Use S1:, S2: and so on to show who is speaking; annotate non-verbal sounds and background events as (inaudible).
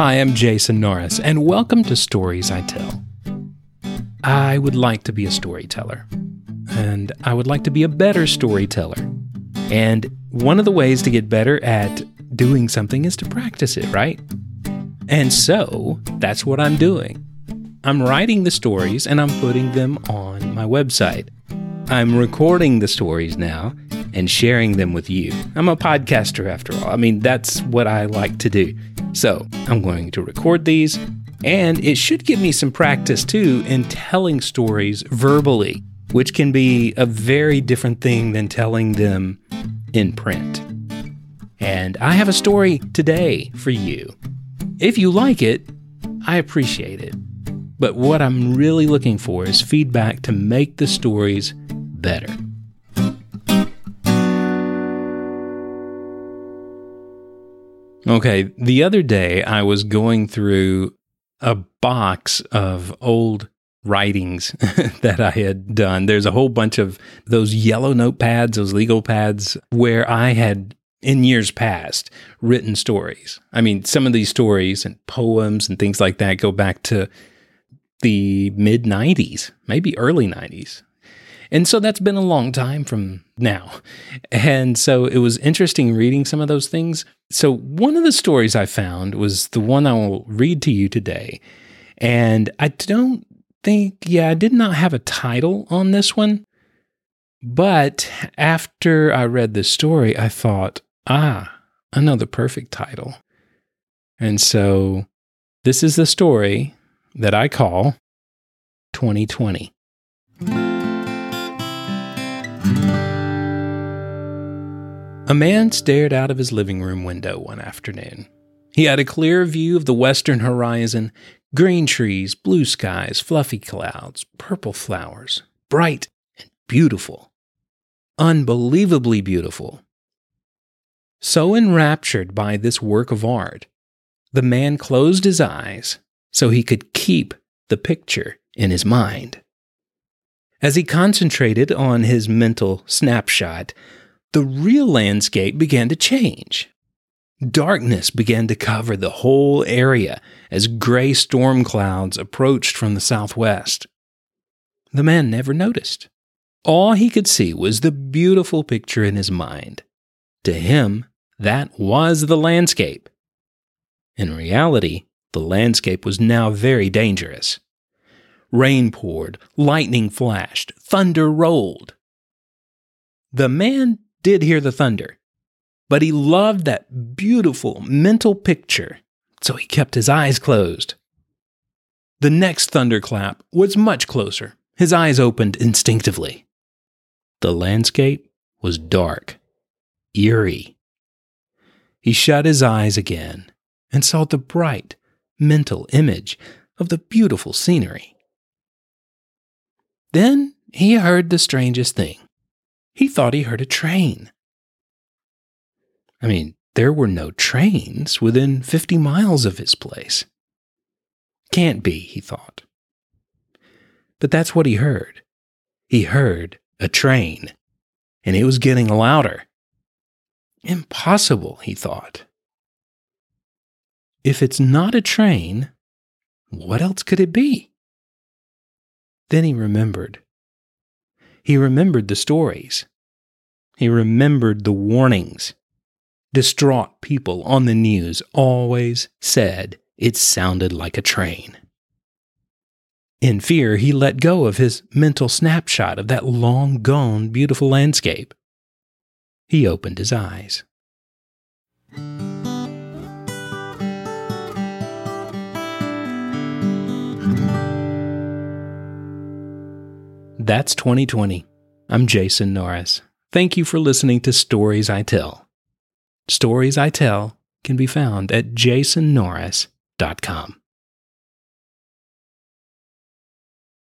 S1: Hi, I'm Jason Norris, and welcome to Stories I Tell. I would like to be a storyteller, and I would like to be a better storyteller. And one of the ways to get better at doing something is to practice it, right? And so that's what I'm doing. I'm writing the stories and I'm putting them on my website. I'm recording the stories now and sharing them with you. I'm a podcaster after all. I mean, that's what I like to do. So I'm going to record these, and it should give me some practice too in telling stories verbally, which can be a very different thing than telling them in print. And I have a story today for you. If you like it, I appreciate it. But what I'm really looking for is feedback to make the stories better. Okay, the other day I was going through a box of old writings (laughs) that I had done. There's a whole bunch of those yellow notepads, those legal pads, where I had in years past written stories. I mean, some of these stories and poems and things like that go back to the mid 90s, maybe early 90s. And so that's been a long time from now. And so it was interesting reading some of those things. So one of the stories I found was the one I will read to you today. And I don't think, yeah, I did not have a title on this one. But after I read the story, I thought, ah, the perfect title. And so this is the story that I call 2020. A man stared out of his living room window one afternoon. He had a clear view of the western horizon green trees, blue skies, fluffy clouds, purple flowers, bright and beautiful. Unbelievably beautiful. So enraptured by this work of art, the man closed his eyes so he could keep the picture in his mind. As he concentrated on his mental snapshot, the real landscape began to change. Darkness began to cover the whole area as gray storm clouds approached from the southwest. The man never noticed. All he could see was the beautiful picture in his mind. To him, that was the landscape. In reality, the landscape was now very dangerous. Rain poured, lightning flashed, thunder rolled. The man did hear the thunder, but he loved that beautiful mental picture, so he kept his eyes closed. The next thunderclap was much closer. His eyes opened instinctively. The landscape was dark, eerie. He shut his eyes again and saw the bright mental image of the beautiful scenery. Then he heard the strangest thing. He thought he heard a train. I mean, there were no trains within 50 miles of his place. Can't be, he thought. But that's what he heard. He heard a train, and it was getting louder. Impossible, he thought. If it's not a train, what else could it be? Then he remembered. He remembered the stories. He remembered the warnings. Distraught people on the news always said it sounded like a train. In fear, he let go of his mental snapshot of that long gone beautiful landscape. He opened his eyes. That's 2020. I'm Jason Norris. Thank you for listening to Stories I Tell. Stories I Tell can be found at jasonnorris.com.